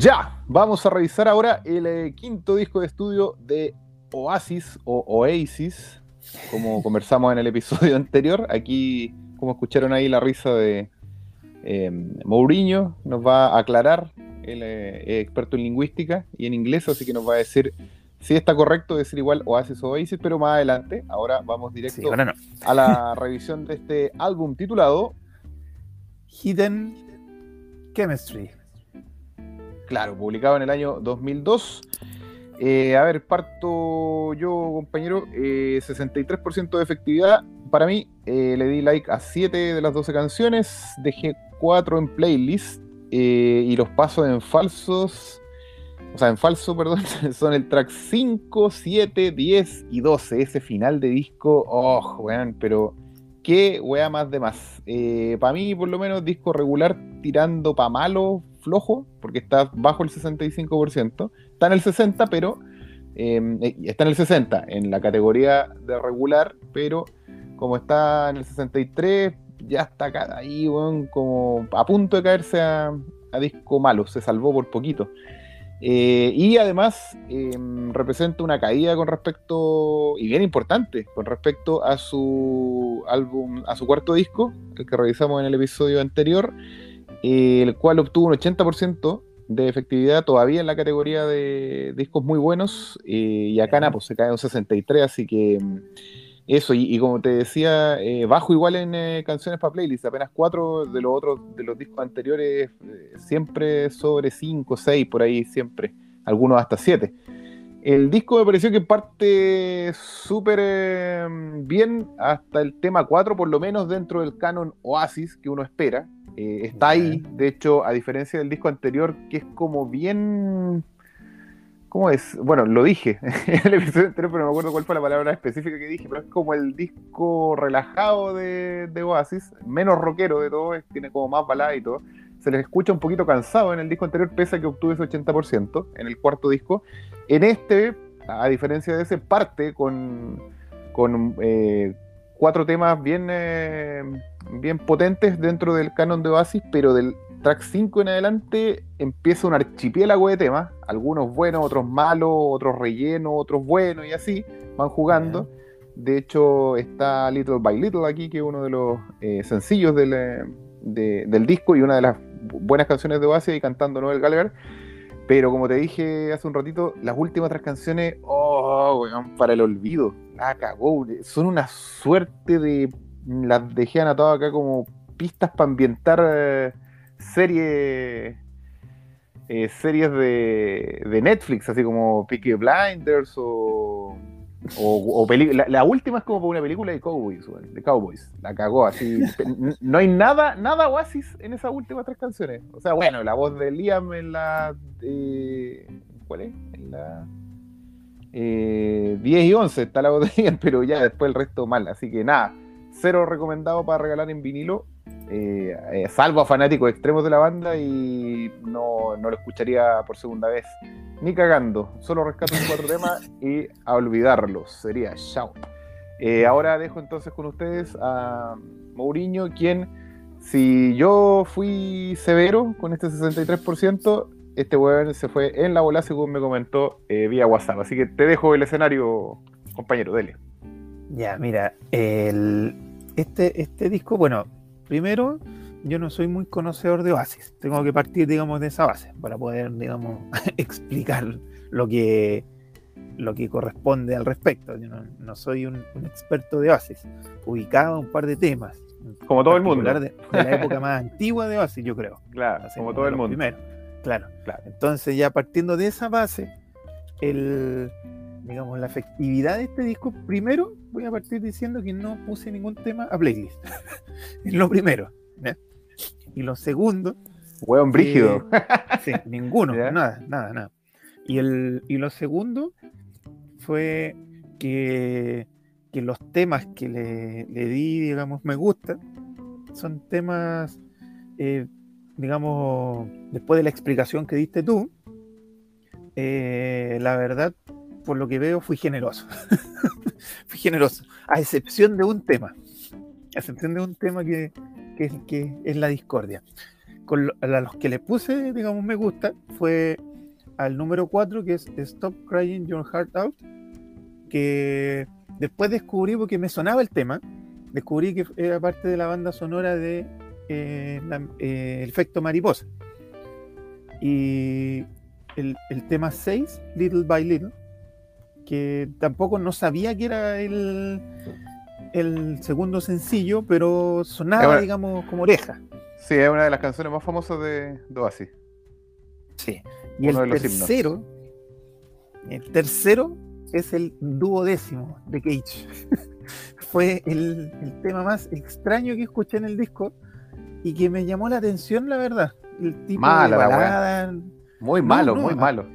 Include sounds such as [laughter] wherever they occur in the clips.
Ya, vamos a revisar ahora el eh, quinto disco de estudio de Oasis o Oasis, como [laughs] conversamos en el episodio anterior. Aquí, como escucharon ahí la risa de eh, Mourinho, nos va a aclarar, él eh, experto en lingüística y en inglés, así que nos va a decir si está correcto decir igual Oasis o Oasis, pero más adelante, ahora vamos directo a la [laughs] revisión de este álbum titulado Hidden Chemistry. Claro, publicado en el año 2002. Eh, a ver, parto yo, compañero. 63% eh, de efectividad. Para mí, eh, le di like a 7 de las 12 canciones. Dejé 4 en playlist. y los pasos en falsos. O sea, en falso, [laughs] perdón. Son el track 5, 7, 10 y 12. Ese final de disco. Oh, weón, pero. Qué wea más de más. para mí, por lo menos, disco regular tirando pa' malo, flojo, porque está bajo el 65%. Está en el 60%, pero em, eh, está en el 60% en la categoría de regular, pero como está en el 63%, ya está ahí, como a punto de caerse a, disco malo, se salvó por poquito. Eh, y además em, representa una caída con respecto, y bien importante, con respecto a su álbum, a su cuarto disco, el que revisamos en el episodio anterior, el cual obtuvo un 80% de efectividad todavía en la categoría de discos muy buenos, eh, y acá pues, se cae un 63, así que mm, eso, y, como te decía, eh, bajo igual en eh, canciones para playlist, apenas cuatro de los otros, de los discos anteriores, siempre sobre 5, 6, por ahí siempre, algunos hasta 7. El disco me pareció que parte súper bien hasta el tema 4, por lo menos dentro del canon Oasis que uno espera. Eh, está ahí, de hecho, a diferencia del disco anterior, que es como bien. ¿Cómo es? Bueno, lo dije [laughs] en el episodio anterior, pero no me acuerdo cuál fue la palabra específica que dije, pero es como el disco relajado de, Oasis, menos rockero de todo, tiene como más balada y todo. Se les escucha un poquito cansado en el disco anterior, pese a que obtuve ese 80% en el cuarto disco. En este, a diferencia de ese, parte con, con eh, cuatro temas bien, eh, bien potentes dentro del canon de Oasis, pero del track 5 en adelante empieza un archipiélago de temas, algunos buenos, otros malos, otros rellenos, otros buenos y así, van jugando. De hecho, está Little by Little aquí, que es uno de los eh, sencillos del, eh, del, disco y una de las buenas canciones de Oasis y cantando Noel Gallagher. Pero como te dije hace un ratito, las últimas tres canciones, oh, weón, para el olvido. La cagó. Son una suerte de. Las dejé anotadas acá como pistas para ambientar eh, series. Eh, series de, de, Netflix, así como Peaky Blinders o o, la, última es como una película de Cowboys, de Cowboys. La cagó así. no hay nada, nada oasis en esas últimas tres canciones. O sea, bueno, la voz de Liam en la. ¿Cuál es? En la. 10 eh, y 11 está la Liam, [laughs] pero ya después el resto mal. Así que nada, cero recomendado para regalar en vinilo. Eh, eh, salvo a fanáticos extremos de la banda y no, no, lo escucharía por segunda vez. Ni cagando. Solo rescato un cuatro temas y a olvidarlos. Sería chao. Eh, ahora dejo entonces con ustedes a Mourinho, quien, si yo fui severo con este 63%, este weón se fue en la bola según me comentó vía WhatsApp. Así que te dejo el escenario, compañero, dele. Ya, mira, el, este, este disco, bueno, primero, yo no soy muy conocedor de Oasis. Tengo que partir, digamos, de esa base para poder, digamos, [laughs] explicar lo que, lo que corresponde al respecto. Yo no, soy un, experto de Oasis. Ubicaba un par de temas. Como todo el mundo. De, la época [laughs] más antigua de Oasis, yo creo. Claro, como todo el mundo. Primero. Claro, claro. Entonces, ya partiendo de esa base, el, digamos, la efectividad de este disco, primero voy a partir diciendo que no puse ningún tema a playlist. [laughs] es lo primero. Y lo segundo. Hueón brígido. sí, ninguno, [laughs] nada, nada, nada. Y, el, y lo segundo fue que, que los temas que le, di, digamos, me gustan, son temas, eh, digamos, después de la explicación que diste tú, eh, la verdad por lo que veo, fui generoso. [laughs] fui generoso, a excepción de un tema. A excepción de un tema que, que, es la discordia. con a los que le puse, digamos, me gusta, fue al número 4, que es Stop Crying Your Heart Out, que después descubrí, porque me sonaba el tema, descubrí que era parte de la banda sonora de eh, eh, Efecto Mariposa. Y el, tema 6, Little by Little, que tampoco no sabía que era el, el segundo sencillo, pero sonaba, digamos, como oreja. Sí, es una de las canciones más famosas de, Oasis. Sí. Y el tercero, el tercero es el duodécimo de Cage. [laughs] Fue el, tema más extraño que escuché en el disco y que me llamó la atención, la verdad. El tipo de balada. Muy malo, muy malo.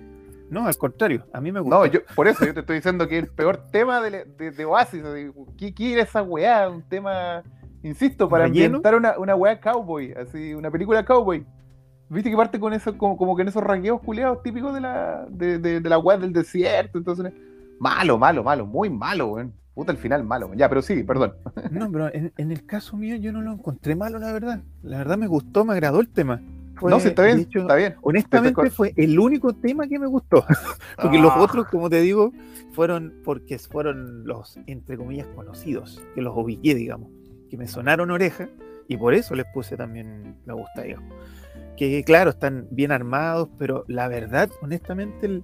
No, al contrario, a mí me gusta. No, yo, por eso yo te estoy diciendo que el peor tema de, Oasis. ¿Qué quiere esa weá? Un tema, insisto, para ambientar una, una weá cowboy, así, una película cowboy. Viste que parte con eso, como, como que en esos ranqueos culiados típicos de la, de, de, de la weá del desierto. Entonces, malo, malo, malo, muy malo, weón. Puta, el final malo. Ya, pero sí, perdón. [laughs] No, pero en, el caso mío yo no lo encontré malo, la verdad. La verdad me gustó, me agradó el tema. no, sí, está bien, está bien. Honestamente fue el único tema que me gustó. [laughs] porque los ah. otros, como te digo, fueron porque fueron los, entre comillas, conocidos, que los ubiqué, digamos, que me sonaron oreja y por eso les puse también me gusta, digamos. Que claro, están bien armados, pero la verdad, honestamente,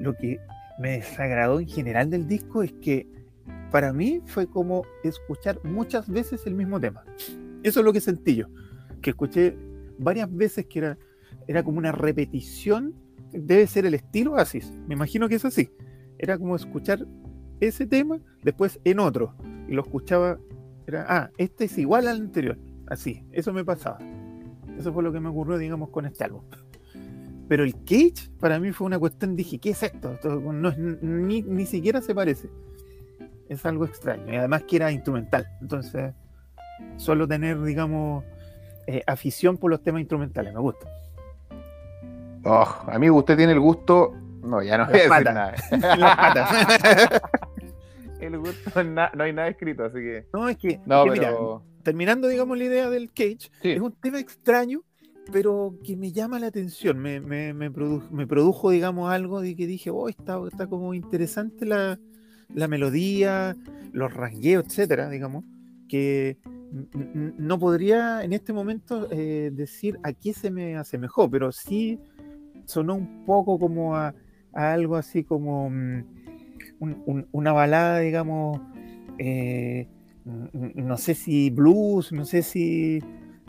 lo que me desagradó en general del disco es que para mí fue como escuchar muchas veces el mismo tema. Eso es lo que sentí yo, que escuché varias veces que era, era como una repetición, debe ser el estilo así, me imagino que es así. Era como escuchar ese tema después en otro, y lo escuchaba, era, ah, este es igual al anterior, así, eso me pasaba. Eso fue lo que me ocurrió, digamos, con este álbum. Pero el Cage, para mí fue una cuestión, dije, ¿qué es esto? no ni, ni siquiera se parece es algo extraño. Y además que era instrumental. Entonces, solo tener, digamos, eh, afición por los temas instrumentales, me gusta. Oh, amigo, usted tiene el gusto. No, ya no voy a decir nada. [laughs] el gusto, no hay nada escrito, así que. No, es que, mira, terminando, digamos, la idea del Cage, es un tema extraño, pero que me llama la atención. Me, me, me, produjo, digamos, algo de que dije, oh, está, está como interesante la, la melodía, los rasgueos, etcétera, digamos, que no podría en este momento eh, decir a qué se me asemejó, pero sí sonó un poco como a, algo así como mm, una balada, digamos, eh, no sé si blues, no sé si,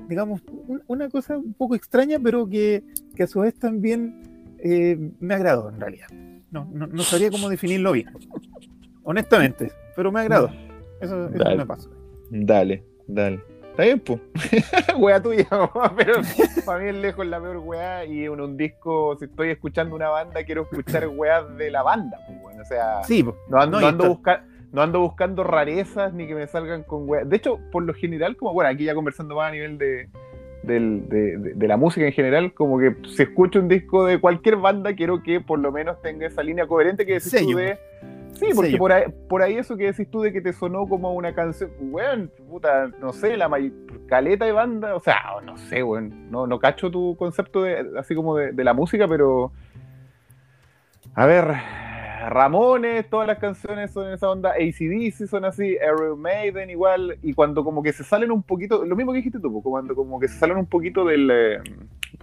digamos, una cosa un poco extraña, pero que, a su vez también eh, me agradó en realidad. No, no, no sabría cómo definirlo bien honestamente, pero me agrado. Eso, me pasa. Dale, dale. Está bien, pues. [laughs] wea tuya, [laughs] pero para mí es lejos la peor wea y en un disco, si estoy escuchando una banda, quiero escuchar [laughs] weas de la banda, pues, bueno. O sea, sí, no, ando, no, ando buscando rarezas ni que me salgan con weas. De hecho, por lo general, como bueno, aquí ya conversando más a nivel de, de, la música en general, como que si escucho un disco de cualquier banda, quiero que por lo menos tenga esa línea coherente que decís tú de Sí, porque por ahí, por ahí, eso que decís tú de que te sonó como una canción, weón, puta, no sé, la caleta de banda, o sea, no sé, weón, no, no cacho tu concepto de, así como de, la música, pero a ver, Ramones, todas las canciones son en esa onda, ACDC son así, Iron Maiden igual, y cuando como que se salen un poquito, lo mismo que dijiste tú, cuando como que se salen un poquito del, eh,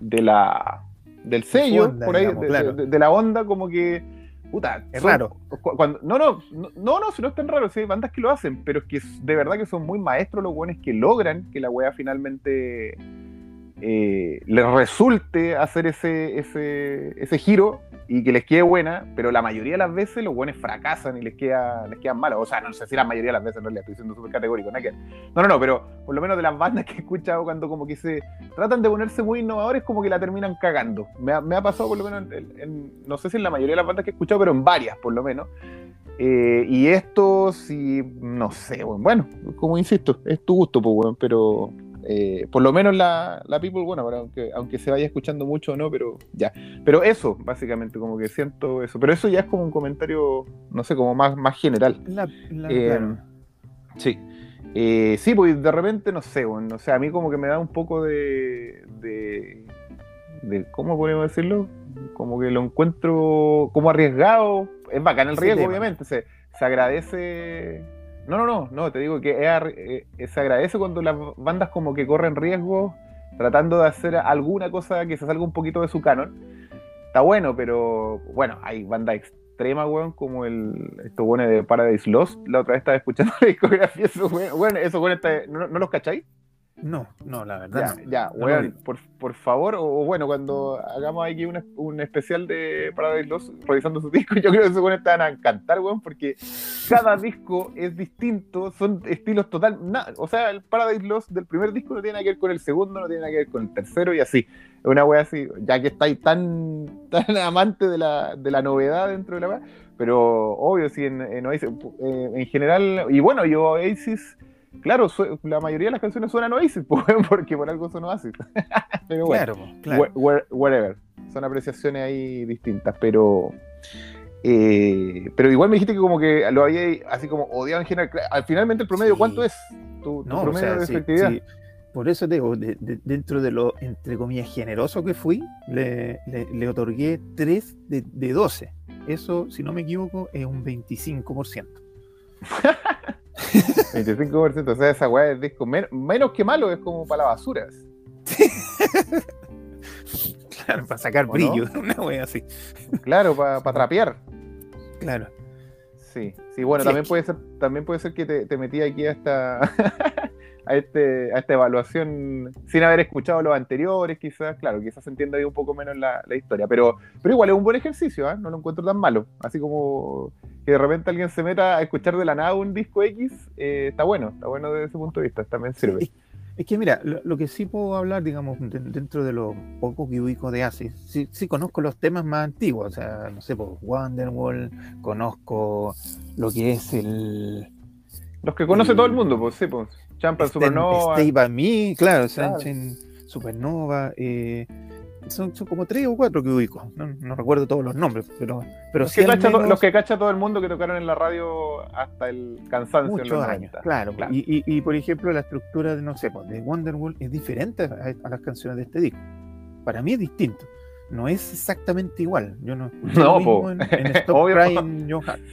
de la, del sello, por ahí, de la onda, como que Puta, es raro. Cuando, no, no, no, no, si no es tan raro, si hay bandas que lo hacen, pero es que de verdad que son muy maestros los buenos que logran que la wea finalmente eh, les resulte hacer ese, ese, ese giro y que les quede buena, pero la mayoría de las veces los buenos fracasan y les, queda, les quedan malos. O sea, no sé si la mayoría de las veces, en realidad, estoy siendo súper categórico. ¿no? no, no, no, pero por lo menos de las bandas que he escuchado cuando como que se tratan de ponerse muy innovadores, como que la terminan cagando. Me ha, me ha pasado por lo menos, en, no sé si en la mayoría de las bandas que he escuchado, pero en varias por lo menos. Eh, y esto, sí, no sé, bueno, como insisto, es tu gusto, pues, bueno, pero eh, por lo menos la, la People, bueno, aunque, aunque se vaya escuchando mucho o no, pero ya. Pero eso, básicamente, como que siento eso. Pero eso ya es como un comentario, no sé, como más, más general. Eh, sí. Eh, sí, pues de repente, no sé, bueno, o sea, a mí como que me da un poco de, de de, ¿cómo podemos decirlo? Como que lo encuentro como arriesgado. Es bacán el riesgo, obviamente. Se, se agradece. No, no, no, no, te digo que eh, se agradece cuando las bandas como que corren riesgo tratando de hacer alguna cosa que se salga un poquito de su canon. Está bueno, pero bueno, hay bandas extremas, weón, como el estos buenos de Paradise Lost. La otra vez estaba escuchando [laughs] la discografía, eso, bueno, eso, bueno, ¿no, ¿no los cacháis? No, no, la verdad. Ya, ya por, por, favor, o, bueno, cuando hagamos aquí un, un especial de Paradise Lost revisando su [laughs] disco, yo creo que se bueno te van a encantar, weón, porque cada disco es distinto, son estilos total. o sea, el Paradise Lost del primer disco no tiene nada que ver con el segundo, no tiene nada que ver con el tercero y así. Es una wea así, ya que estáis tan, [laughs] tan amante de la, de la novedad dentro de la wea, pero obvio, sí, en, en Oasis, eh, en general, y bueno, yo Oasis Claro, la mayoría de las canciones suenan Oasis, [laughs] porque por algo son Oasis. [laughs] pero bueno, claro, whatever. Son apreciaciones ahí distintas, pero. Eh, pero igual me dijiste que como que lo había así como odiado en general. Al finalmente el promedio, ¿cuánto es tu, promedio de efectividad? Por eso te digo, dentro de lo, entre comillas, generoso que fui, le, le, otorgué 3 de, de 12. Eso, si no me equivoco, es un 25%. [laughs] 25%, o sea, esa weá es disco menos que malo, es como para la basura. [laughs] claro, para sacar brillo, una weá así. Claro, para trapear. Claro. Sí, sí, bueno, también puede ser, también puede ser que te, metí aquí a esta, [laughs] a este, a esta evaluación sin haber escuchado los anteriores, quizás, claro, quizás se entienda ahí un poco menos la, historia, pero, pero igual es un buen ejercicio, ¿eh? no lo encuentro tan malo, así como que de repente alguien se meta a escuchar de la nada un disco X, eh, está bueno, está bueno desde ese punto de vista, también sirve. es que mira, lo, que sí puedo hablar, digamos, dentro de lo poco que ubico de ASIS, sí, sí, conozco los temas más antiguos, o sea, no sé, pues Wonderwall, conozco lo que es el... Los que conoce todo el mundo, pues sí, pues. Champa Supernova. Stay by Me, claro, claro. Supernova, eh, son, como tres o cuatro que ubico. No, recuerdo todos los nombres, pero, pero los, que cacha los que cacha todo el mundo que tocaron en la radio hasta el cansancio. Muchos años, claro. claro. Y, y, por ejemplo, la estructura de, no sé, pues, de Wonderwall es diferente a, las canciones de este disco. Para mí es distinto. No es exactamente igual. Yo no. No, en, [laughs] obvio,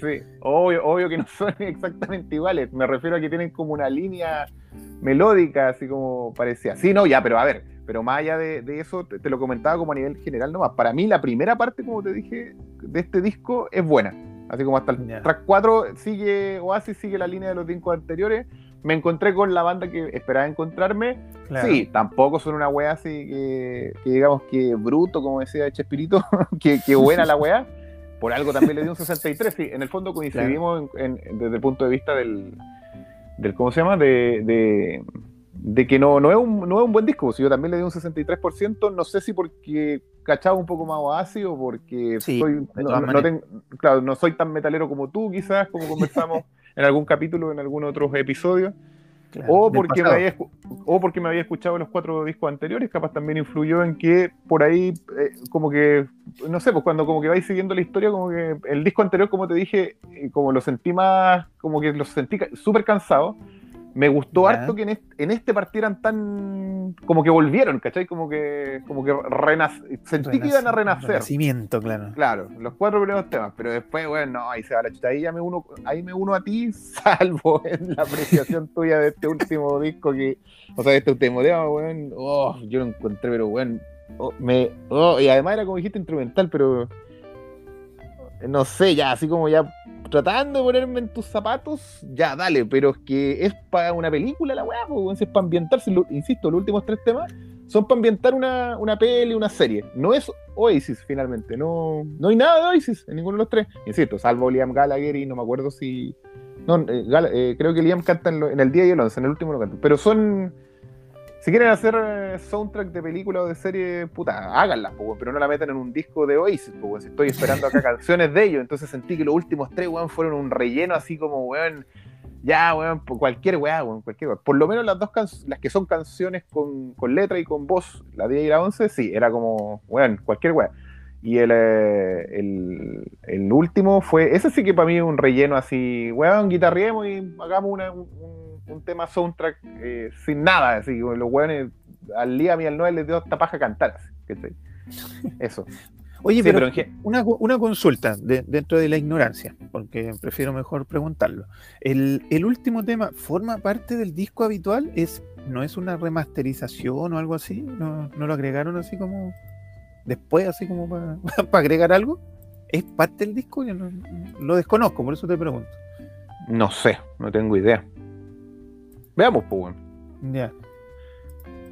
sí, obvio, obvio que no son [laughs] exactamente iguales. Me refiero a que tienen como una línea melódica, así como parecía. Sí, no, ya, pero a ver, pero más allá de, eso, te, lo comentaba como a nivel general nomás. Para mí, la primera parte, como te dije, de este disco es buena. Así como hasta el track 4 sigue, Oasis sigue la línea de los discos anteriores. Me encontré con la banda que esperaba encontrarme. Sí, tampoco son una wea así que, digamos que bruto, como decía Chespirito, [laughs] que, que buena la wea. Por algo también le di un 63. Sí, en el fondo coincidimos desde el punto de vista del, del ¿cómo se llama? de de que no, no, es un, no es un buen disco. Si yo también le di un 63%, no sé si porque cachaba un poco más oasis o porque soy, no, no soy tan metalero como tú, quizás, como conversamos [laughs] en algún capítulo, en algún otro episodio. o, porque me había, o porque me había escuchado los cuatro discos anteriores, capaz también influyó en que por ahí, eh, como que, no sé, pues cuando como que vais siguiendo la historia, como que el disco anterior, como te dije, eh, como lo sentí más, como que lo sentí súper cansado, me gustó harto que en este, en partieran tan. como que volvieron, ¿cachai? Como que. como que sentí que iban a renacer. Renacimiento, claro. Claro, los cuatro primeros temas. Pero después, bueno, no, ahí se va la chuta. Ahí ya me uno, ahí me uno a ti, [laughs] salvo en la apreciación tuya de este último [laughs] disco que. O sea, de este último tema, weón. Oh, yo lo encontré, pero weón. Oh, me, oh, y además era como dijiste instrumental, pero. No sé, ya, así como ya tratando de ponerme en tus zapatos, ya dale, pero es que es para una película la weá, pues, es para ambientarse, insisto, los últimos tres temas son para ambientar una, una peli, una serie. No es Oasis finalmente, no, no hay nada de Oasis en ninguno de los tres, insisto, salvo Liam Gallagher y no me acuerdo si... No, eh, eh, creo que Liam canta en, en, el día y el 11, en el último no canta, pero son si quieren hacer eh, soundtrack de película o de serie, puta, háganlas, pero no la metan en un disco de Oasis, si estoy esperando acá [laughs] canciones de ellos, entonces sentí que los últimos tres, weón, fueron un relleno así como, weón, ya, weón, cualquier weá, weón, cualquier weá. Por lo menos las dos canciones, las que son canciones con, letra y con voz, la 10 y la 11, sí, era como, weón, cualquier weá. Y el, eh, el, el, último fue, ese sí que para mí es un relleno así, weón, guitarriemos y hagamos una, un tema soundtrack eh, sin nada, así, los weones al Liam y al Noel les dio esta paja cantar, así, [laughs] Eso. Oye, Sí, pero, una, una consulta de- dentro de la ignorancia, porque prefiero mejor preguntarlo. El, el último tema forma parte del disco habitual, es no es una remasterización o algo así, no, no lo agregaron así como después, así como para [laughs] agregar algo. ¿Es parte del disco? Yo no, lo desconozco, por eso te pregunto. No sé, no tengo idea. Veamos, pues, weón. Ya.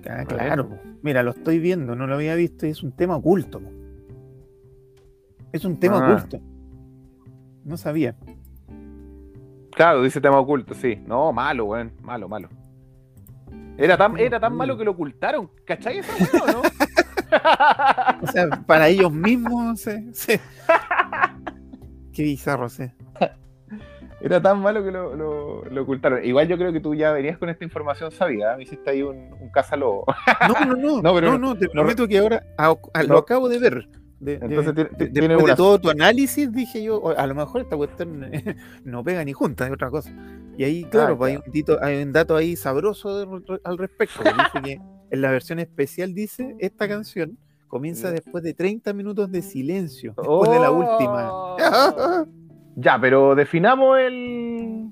Ah, claro. po. Mira, lo estoy viendo, no lo había visto y es un tema oculto. po. Es un tema Ah. oculto. No sabía. Claro, dice tema oculto, sí. No, malo, weón. Malo, malo. Era tan, era tan malo que lo ocultaron. ¿Cachai esa weón no? [laughs] O sea, para ellos mismos, se- se- [laughs] Qué bizarro, sí. Era tan malo que lo, lo- lo ocultaron. Igual yo creo que tú ya venías con esta información sabida. ¿eh? Me hiciste ahí un, un cazalobo. [laughs] No, no, no. [laughs] No, pero no, no- te prometo que ahora a- a- lo acabo de ver. De- Entonces tiene- de- tiene después de una- todo tu análisis, dije yo, "O- a lo mejor esta cuestión [laughs] no pega ni junta, es otra cosa. Y ahí, claro, Ah, pues, hay, un tito- hay un dato ahí sabroso al respecto. dice que en la versión especial dice, esta canción comienza Ya. después de 30 minutos de silencio, después de la última. Ya, pero definamos el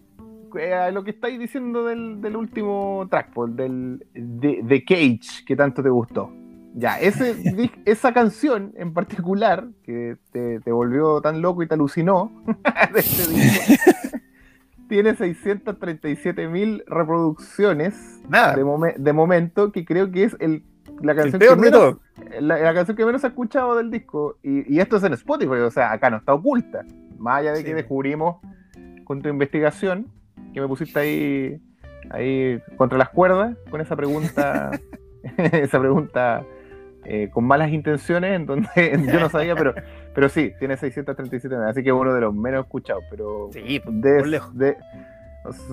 eh, lo que estáis diciendo del, del último track, del de, de Cage, que tanto te gustó. Ya, ese, [laughs] esa canción en particular, que te, te volvió tan loco y te alucinó, [laughs] de este disco, [laughs] tiene 637 mil reproducciones Nada, de, momen- de momento, que creo que es el, la canción que menos la, la canción que menos se ha escuchado del disco. Y, y esto es en Spotify, o sea, acá no está oculta. Más allá de Sí. que descubrimos con tu investigación, que me pusiste ahí, ahí contra las cuerdas, con esa pregunta, [laughs] [laughs] esa pregunta eh, con malas intenciones, en donde [laughs] yo no sabía, pero, pero sí, tiene 637, así que es uno de los menos escuchados. Pero Sí, pues, de, por lejos. de-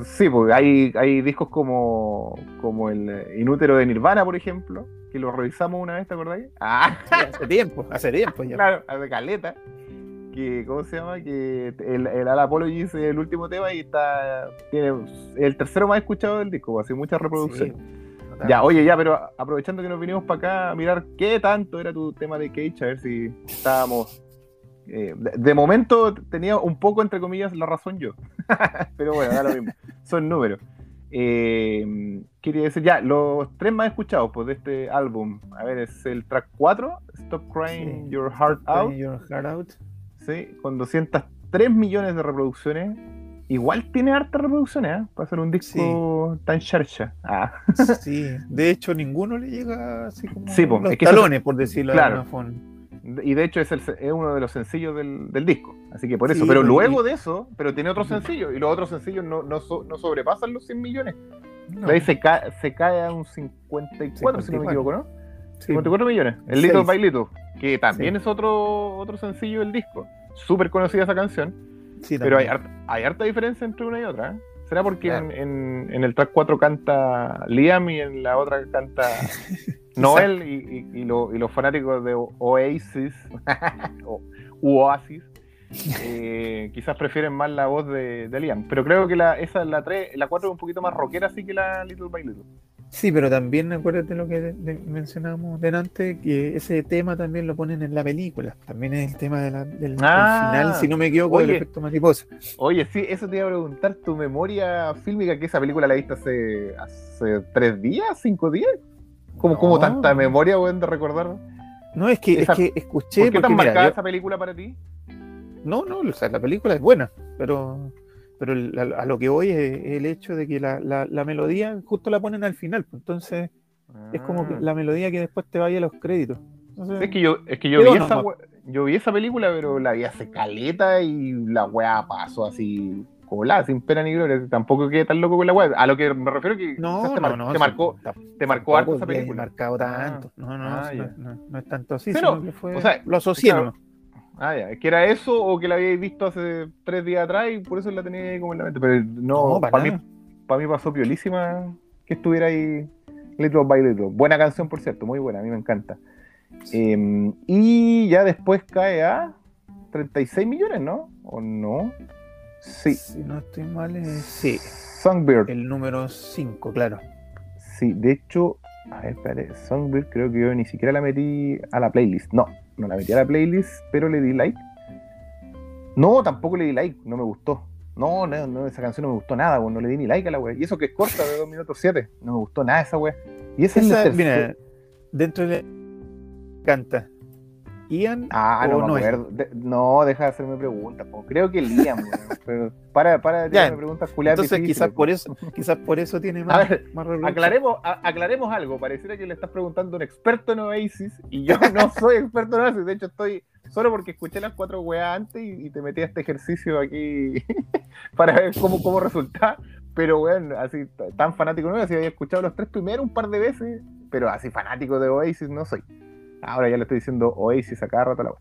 sí, porque hay, hay discos como, como el Inútero de Nirvana, por ejemplo, que lo revisamos una vez, ¿te acordáis? Ah, Sí, hace tiempo, hace tiempo ya. claro, hace caleta. Que, ¿Cómo se llama? Que el, el Al Apology es el último tema y está tiene el tercero más escuchado del disco, hace muchas reproducciones. Sí. Ya, oye, ya, pero aprovechando que nos vinimos para acá a mirar qué tanto era tu tema de Cage, a ver si estábamos. eh, de, de momento tenía un poco, entre comillas, la razón yo. [laughs] pero bueno, da lo mismo. Son números. Eh, quería decir, ya, los tres más escuchados pues, de este álbum. A ver, es el track 4, Stop Crying Sí. Your Heart Out. Crying Your Heart Out. Sí, con 203 millones de reproducciones. Igual tiene hartas reproducciones, ¿eh? Para ser un disco tan charcha. Ah. [laughs] Sí, de hecho ninguno le llega así como Sí, po, los es que eso- talones, por decirlo claro. de alguna forma. Y de hecho es, el- es uno de los sencillos del, del disco. Así que por eso. Sí, pero pues, luego de eso, pero tiene otros sencillos. Y los otros sencillos no, no, so- no sobrepasan los 100 millones. No, ahí se, ca- se cae a un 54, si no me 54. equivoco, ¿no? sí, 54 millones. El. Little by Little. Que también Sí. es otro, otro sencillo del disco. Súper conocida esa canción. sí, Pero hay harta, hay harta diferencia entre una y otra. ¿eh? ¿Será porque Claro. en, en- en el track 4 canta Liam y en la otra canta [laughs] Noel y, y- y lo- y los fanáticos de Oasis o Oasis [laughs] eh, quizás prefieren más la voz de, de Liam? Pero creo que la, esa, la 3, la 4 es un poquito más rockera así que la Little by Little. Sí, pero también acuérdate lo que de- de- mencionábamos delante, que ese tema también lo ponen en la película. También es el tema de la- del, del Ah, final, si no me equivoco, del efecto mariposa. Oye, sí, eso te iba a preguntar, tu memoria fílmica, que esa película la viste hace, hace tres días, cinco días. ¿Cómo, No. tanta memoria, weón, de recordar? No, es que, Esa- es que escuché. ¿Por qué tan marcada yo- esa película para ti? No, no, o sea, la película es buena, pero, pero el- a, a lo que voy es el hecho de que la, la- la melodía justo la ponen al final, pues, entonces es como que Ah. la melodía que después te vaya a los créditos. Entonces, Es que yo, es que yo vi esa yo vi esa película, pero la vi hace caleta y la weá pasó así colada, sin pena ni gloria. Tampoco quedé tan loco con la weá. A lo que me refiero que no, te, no, mar- no, te sí, marcó, te marcó harto esa película. marcado tanto. No, no, Ah, no, no- es tanto así, que fue, o sea, lo nomás. Ah, ya. Es que era eso o que la habíais visto hace tres días atrás y por eso la tenía ahí como en la mente. Pero no, No, para para mí, para mí pasó piolísima que estuviera ahí Little by Little. Buena canción, por cierto, muy buena, a mí me encanta. Eh, y ya después cae a 36 millones, ¿no? ¿O no? Sí. Si no estoy mal, es- sí, Songbird. el número 5, claro. Sí, de hecho, A ver, espérate. Songbird creo que yo ni siquiera la metí a la playlist. No, no la metí a la playlist, pero le di like. No, tampoco le di like, no me gustó. No, no, no esa canción no me gustó nada, no le di ni like a la wea. Y eso que es corta, de 2 minutos 7. No me gustó nada esa wea. Y esa, Esa, es la mira, dentro de canta Ian Ah, o me no es? acuerdo. De- no, deja de hacerme preguntas. po. Creo que Liam, weón. [laughs] Pero para, para de tirarme preguntas culiadas Entonces quizás po. por eso, quizás por eso tiene A más, ver, más. Aclaremos, a- aclaremos algo. Pareciera que le estás preguntando a un experto en Oasis y yo no [laughs] soy experto en Oasis. De hecho, estoy solo porque escuché las cuatro weas antes y, y te metí a este ejercicio aquí [laughs] para ver cómo, cómo resulta. Pero, bueno, así tan fanático no, así había escuchado los tres primeros un par de veces, pero así fanático de Oasis no soy. Ahora ya le estoy diciendo Oasis a cada rato la.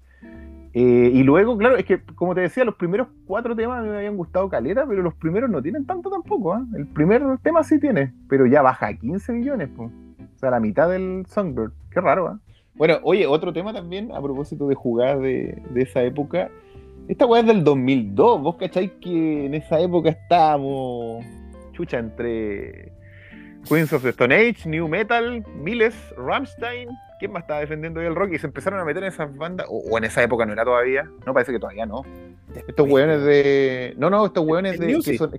Eh, y luego, claro, es que como te decía, los primeros cuatro temas me habían gustado caleta, pero los primeros no tienen tanto tampoco. ¿ah? El primer tema sí tiene, pero ya baja a 15 millones. po. O sea, la mitad del Songbird. Qué raro, ¿ah? Bueno, oye, otro tema también, a propósito de jugar de, de esa época. Esta weá es del 2002. ¿Vos cacháis que en esa época estábamos, chucha, entre Queens of the Stone Age, New Metal, Miles, Rammstein? ¿Quién más estaba defendiendo el rock? Y se empezaron a meter en esas bandas. O, o en esa época no era todavía. No, parece que todavía no. Estos weones de. No, no, estos weones ¿En de. que Music? son-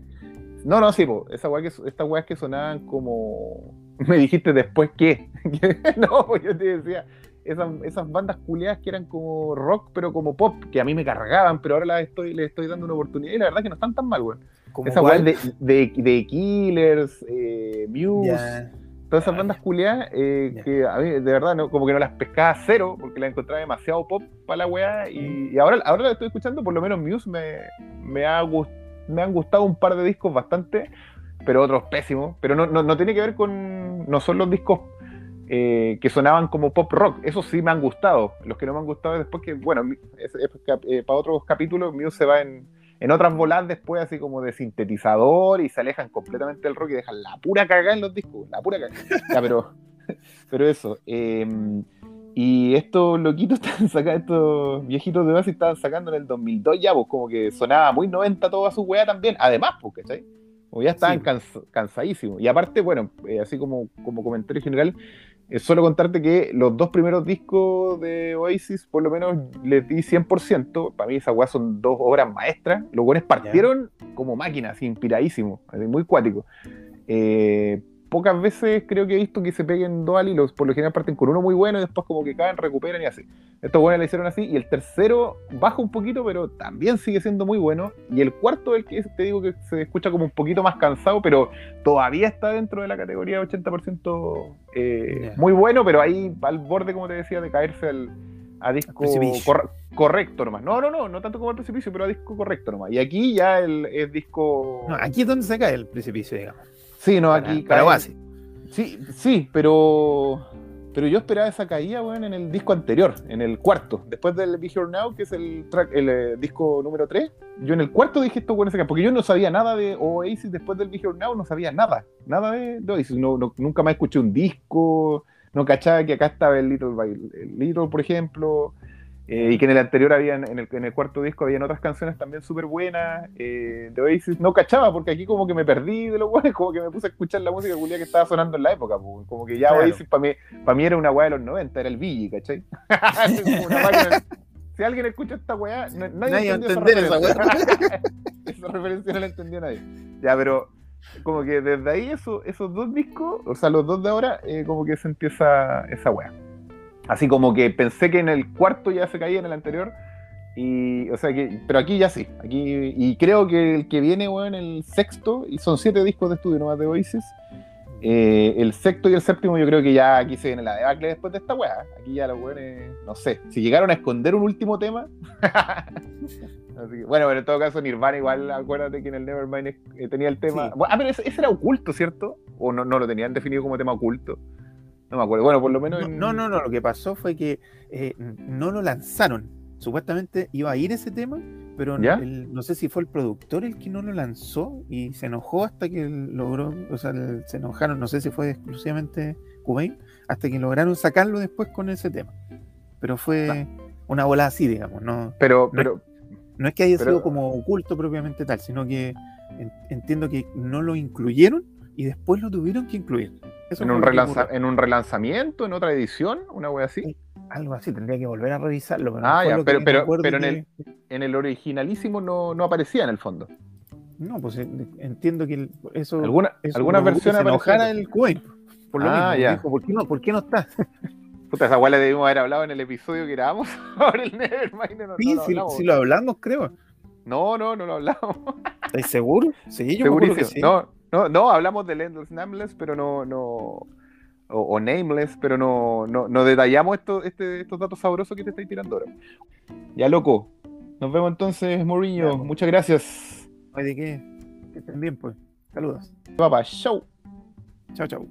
No, no, sí, po. Esa que, estas weas que sonaban como. [laughs] Me dijiste después qué. [laughs] no, pues yo te decía. Esas, esas bandas culiadas que eran como rock, pero como pop, que a mí me cargaban, pero ahora las estoy, les estoy dando una oportunidad y la verdad que no están tan mal, weón. Esa weá de, de, de Killers, eh, Muse, todas esas Ah, bandas culiadas eh, que a mí de verdad no, como que no las pescaba cero porque las encontraba demasiado pop para la weá y, y ahora, ahora la estoy escuchando, por lo menos Muse me, me, ha me han gustado un par de discos bastante, pero otros pésimos, pero no, no, no tiene que ver con, no son los discos eh, que sonaban como pop rock, esos sí me han gustado, los que no me han gustado es después que, bueno, mi- es- es cap- eh, para otros capítulos Muse se va en, en otras voladas después así como de sintetizador y se alejan completamente del rock y dejan la pura cagada en los discos, la pura cagada. Ya, pero, [laughs] pero eso. eh, y estos loquitos [laughs] estaban sacando, estos viejitos de Oasis estaban sacando en el 2002 ya, pues como que sonaba muy 90 toda su weá también. Además, pues, ¿cachai? Como ya estaban Sí. cans- cansadísimos. Y aparte, bueno, eh, así como, como comentario general, es solo contarte que los dos primeros discos de Oasis, por lo menos les di 100%. Para mí esas weas son dos obras maestras. Los buenos partieron como máquinas, inspiradísimos, así, muy cuáticos. Eh, pocas veces creo que he visto que se peguen dos al hilo. Por lo general parten con uno muy bueno y después como que caen, recuperan y así. Estos buenos le hicieron así. Y el tercero baja un poquito, pero también sigue siendo muy bueno. Y el cuarto, el que te digo que se escucha como un poquito más cansado, pero todavía está dentro de la categoría 80% eh, muy bueno, pero ahí al borde, como te decía, de caerse al, a disco correcto nomás. No, no, no, no tanto como al precipicio, pero a disco correcto nomás. Y aquí ya el, es disco... No, aquí es donde se cae el precipicio, digamos. Sí, no, aquí para cae-. Sí, sí, pero pero yo esperaba esa caída, weón, en el disco anterior, en el cuarto. Después del Be Here Now, que es el track, el eh, disco número 3, yo en el cuarto dije esto, caen, porque yo no sabía nada de Oasis después del Be Here Now, no sabía nada, nada de, de Oasis. No, no- nunca más escuché un disco, no cachaba que acá estaba el Little by el Little, por ejemplo. Eh, y que en el anterior había, en el, en el cuarto disco habían otras canciones también súper buenas eh, de Oasis. No cachaba, porque aquí como que me perdí de los buenos, [laughs] como que me puse a escuchar la música culia que estaba sonando en la época. po. Como que ya Claro. Oasis para mí, para mí era una weá de los 90, era el Billy, ¿cachai? [laughs] Una si alguien escucha esta weá, no- nadie, Nadie entender esa referencia. [laughs] esa referencia no la entendió nadie. Ya, pero como que desde ahí eso, esos dos discos, o sea, los dos de ahora, eh, como que se empieza esa weá. Así como que pensé que en el cuarto ya se caía en el anterior. Y, o sea que, pero aquí ya sí. Aquí, y creo que el que viene, weón, el sexto, y son siete discos de estudio nomás de Oasis. eh, el sexto y el séptimo, yo creo que ya aquí se viene la debacle después de esta weá. Aquí ya los weones, no sé, si llegaron a esconder un último tema. [laughs] Así que, bueno, pero en todo caso, Nirvana, igual, acuérdate que en el Nevermind eh, tenía el tema. Sí. Ah, pero ese, ese era oculto, ¿cierto? ¿O no, no lo tenían definido como tema oculto? No me acuerdo. Bueno, por lo menos. No, en- no, no, no, lo que pasó fue que eh, no lo lanzaron. Supuestamente iba a ir ese tema, pero no sé si fue el productor el que no lo lanzó y se enojó hasta que logró, o sea, el- se enojaron, no sé si fue exclusivamente Cubain, hasta que lograron sacarlo después con ese tema. Pero fue una bola así, digamos, no, Pero, No pero, no es que haya Pero- sido como oculto propiamente tal, sino que en- entiendo que no lo incluyeron y después lo tuvieron que incluir. Eso ¿En, un ¿En un relanzamiento, en otra edición, una wea así? Algo así, tendría que volver a revisarlo. Pero ah, ya, pero, pero, pero en, el, en el originalísimo no, no aparecía en el fondo. No, pues eh, entiendo que eso. ¿Alguna, algunas versiones enojara el Queen. Por lo ah, mismo. Ya. Dijo, ¿por, qué no, ¿Por qué no está? [laughs] Puta, esa le debimos haber hablado en el episodio que grabamos [laughs] sobre el Nevermind. No, sí, no sí, lo hablamos, creo. No, no, no lo hablamos. ¿Estás seguro? Sí, yo me que sí. No, no, no, hablamos del Endless Nameless, pero no, no. O, Nameless, pero no, no, no detallamos esto, este, estos datos sabrosos que te estáis tirando ahora. Ya, loco. Nos vemos entonces, Mourinho. Pues. Muchas gracias. Ay, ¿de qué? Que estén bien, pues. Saludos. Papá, chau. Chao, chao.